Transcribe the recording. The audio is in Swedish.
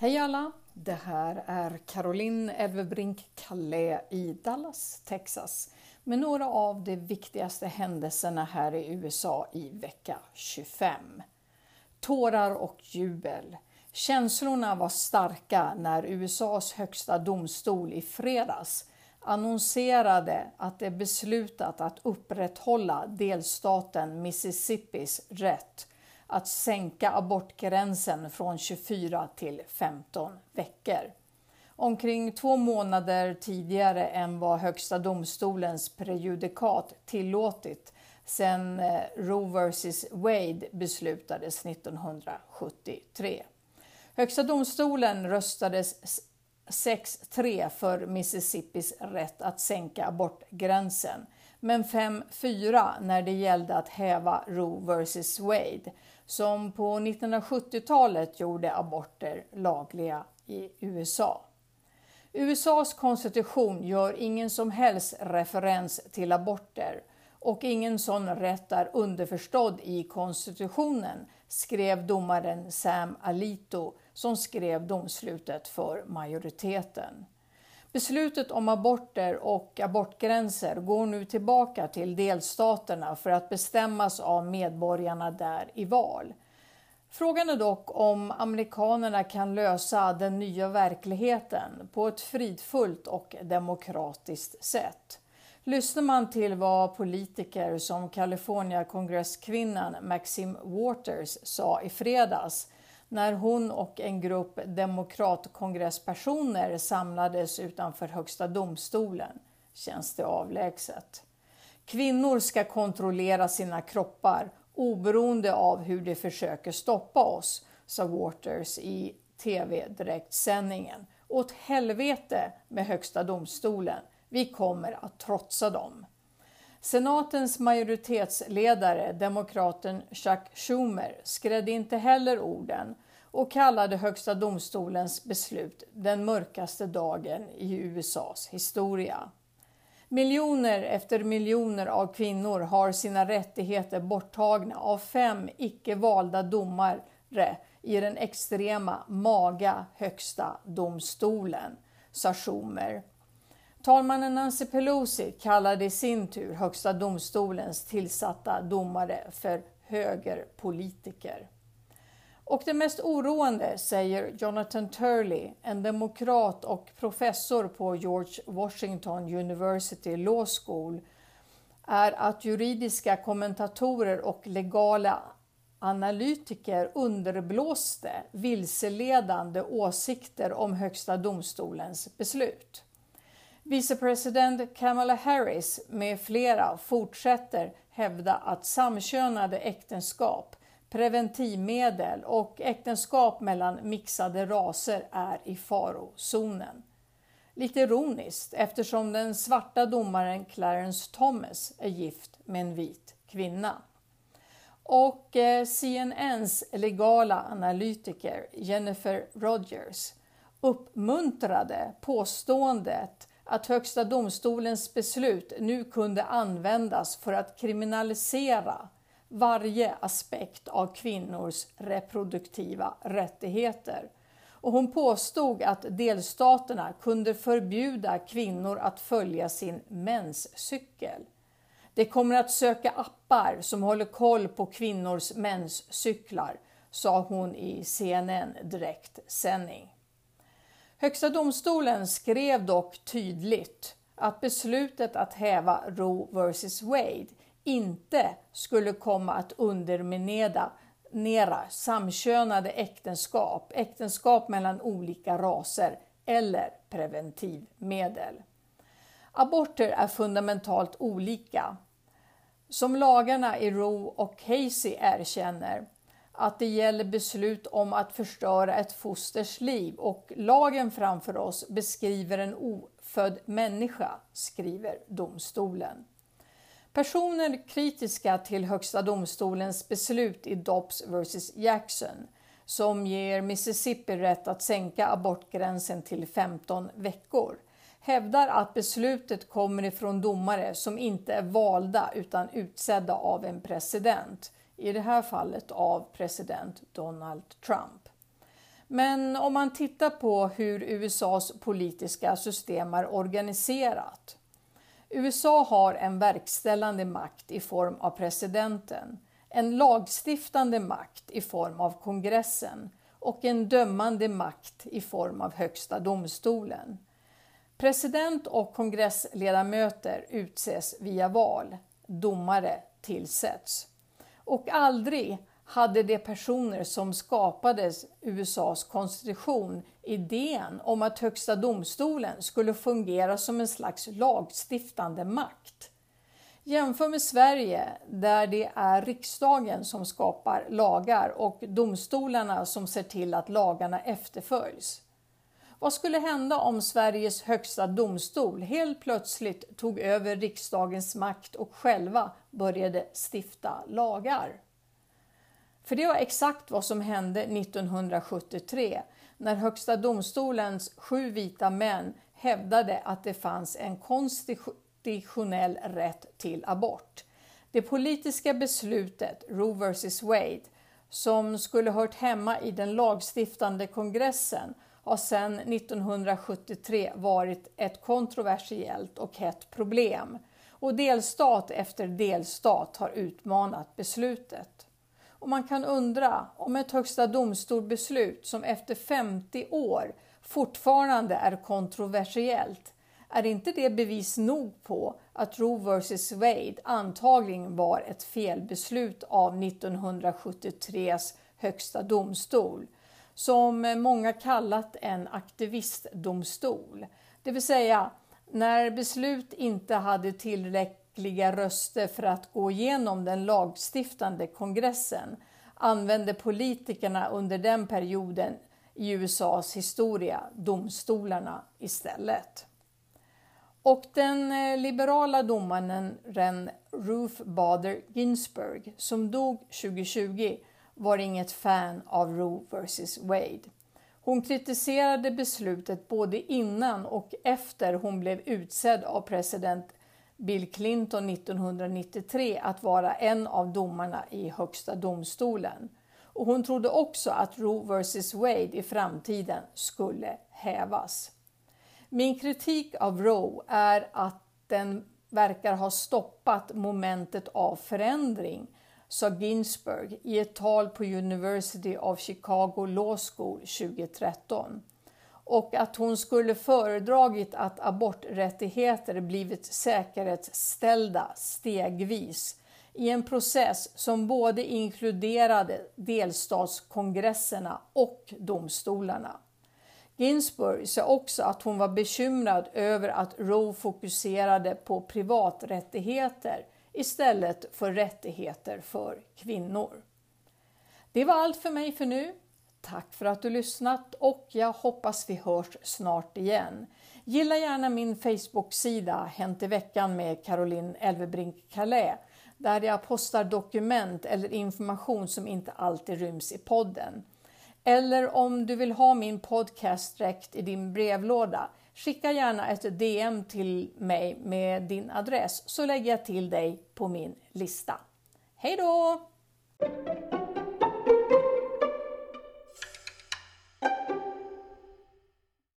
Hej alla! Det här är Caroline Elvebrink Kalle i Dallas, Texas med några av de viktigaste händelserna här i USA i vecka 25. Tårar och jubel. Känslorna var starka när USAs högsta domstol i fredags annonserade att det beslutat att upprätthålla delstaten Mississippis rätt att sänka abortgränsen från 24 till 15 veckor. Omkring två månader tidigare än vad Högsta domstolens prejudikat tillåtit sedan eh, Roe vs Wade beslutades 1973. Högsta domstolen röstades 6-3 för Mississippis rätt att sänka abortgränsen men 5-4 när det gällde att häva Roe vs Wade som på 1970-talet gjorde aborter lagliga i USA. USAs konstitution gör ingen som helst referens till aborter och ingen sån rätt är underförstådd i konstitutionen, skrev domaren Sam Alito som skrev domslutet för majoriteten. Beslutet om aborter och abortgränser går nu tillbaka till delstaterna för att bestämmas av medborgarna där i val. Frågan är dock om amerikanerna kan lösa den nya verkligheten på ett fridfullt och demokratiskt sätt. Lyssnar man till vad politiker som California kongresskvinnan Maxim Waters sa i fredags när hon och en grupp demokratkongresspersoner samlades utanför Högsta domstolen känns det avlägset. Kvinnor ska kontrollera sina kroppar oberoende av hur de försöker stoppa oss, sa Waters i tv-direktsändningen. Åt helvete med Högsta domstolen, vi kommer att trotsa dem. Senatens majoritetsledare, demokraten Chuck Schumer, skrädde inte heller orden och kallade Högsta domstolens beslut den mörkaste dagen i USAs historia. Miljoner efter miljoner av kvinnor har sina rättigheter borttagna av fem icke valda domare i den extrema maga högsta domstolen, sa Schumer Talmannen Nancy Pelosi kallade i sin tur Högsta domstolens tillsatta domare för högerpolitiker. Och det mest oroande, säger Jonathan Turley, en demokrat och professor på George Washington University Law School, är att juridiska kommentatorer och legala analytiker underblåste vilseledande åsikter om Högsta domstolens beslut. Vicepresident Kamala Harris med flera fortsätter hävda att samkönade äktenskap, preventivmedel och äktenskap mellan mixade raser är i farozonen. Lite ironiskt eftersom den svarta domaren Clarence Thomas är gift med en vit kvinna. Och eh, CNNs legala analytiker Jennifer Rogers uppmuntrade påståendet att Högsta domstolens beslut nu kunde användas för att kriminalisera varje aspekt av kvinnors reproduktiva rättigheter. Och hon påstod att delstaterna kunde förbjuda kvinnor att följa sin menscykel. Det kommer att söka appar som håller koll på kvinnors menscyklar, sa hon i CNN direktsändning. Högsta domstolen skrev dock tydligt att beslutet att häva Roe vs Wade inte skulle komma att underminera samkönade äktenskap, äktenskap mellan olika raser eller preventivmedel. Aborter är fundamentalt olika. Som lagarna i Roe och Casey erkänner att det gäller beslut om att förstöra ett fosters liv och lagen framför oss beskriver en ofödd människa, skriver domstolen. Personer kritiska till Högsta domstolens beslut i Dobbs vs Jackson som ger Mississippi rätt att sänka abortgränsen till 15 veckor hävdar att beslutet kommer ifrån domare som inte är valda utan utsedda av en president i det här fallet av president Donald Trump. Men om man tittar på hur USAs politiska system är organiserat. USA har en verkställande makt i form av presidenten, en lagstiftande makt i form av kongressen och en dömande makt i form av högsta domstolen. President och kongressledamöter utses via val, domare tillsätts. Och aldrig hade de personer som skapade USAs konstitution idén om att Högsta domstolen skulle fungera som en slags lagstiftande makt. Jämför med Sverige där det är riksdagen som skapar lagar och domstolarna som ser till att lagarna efterföljs. Vad skulle hända om Sveriges högsta domstol helt plötsligt tog över riksdagens makt och själva började stifta lagar? För det var exakt vad som hände 1973 när Högsta domstolens sju vita män hävdade att det fanns en konstitutionell rätt till abort. Det politiska beslutet Roe vs Wade, som skulle hört hemma i den lagstiftande kongressen, har sedan 1973 varit ett kontroversiellt och hett problem och delstat efter delstat har utmanat beslutet. Och man kan undra om ett högsta domstolbeslut som efter 50 år fortfarande är kontroversiellt, är inte det bevis nog på att Roe vs Wade antagligen var ett felbeslut av 1973s högsta domstol, som många kallat en aktivistdomstol. Det vill säga, när beslut inte hade tillräckliga röster för att gå igenom den lagstiftande kongressen använde politikerna under den perioden i USAs historia domstolarna istället. Och den eh, liberala domaren Ruth Bader Ginsburg som dog 2020 var inget fan av Roe vs Wade. Hon kritiserade beslutet både innan och efter hon blev utsedd av president Bill Clinton 1993 att vara en av domarna i Högsta domstolen. Och hon trodde också att Roe vs Wade i framtiden skulle hävas. Min kritik av Roe är att den verkar ha stoppat momentet av förändring, sa Ginsburg i ett tal på University of Chicago Law School 2013 och att hon skulle föredragit att aborträttigheter blivit säkerhetsställda stegvis i en process som både inkluderade delstatskongresserna och domstolarna. Ginsburg sa också att hon var bekymrad över att Roe fokuserade på privaträttigheter istället för rättigheter för kvinnor. Det var allt för mig för nu. Tack för att du lyssnat och jag hoppas vi hörs snart igen. Gilla gärna min Facebook-sida Hänt i veckan med Caroline Elvebrink Calais där jag postar dokument eller information som inte alltid ryms i podden. Eller om du vill ha min podcast direkt i din brevlåda, skicka gärna ett DM till mig med din adress så lägger jag till dig på min lista. Hej då!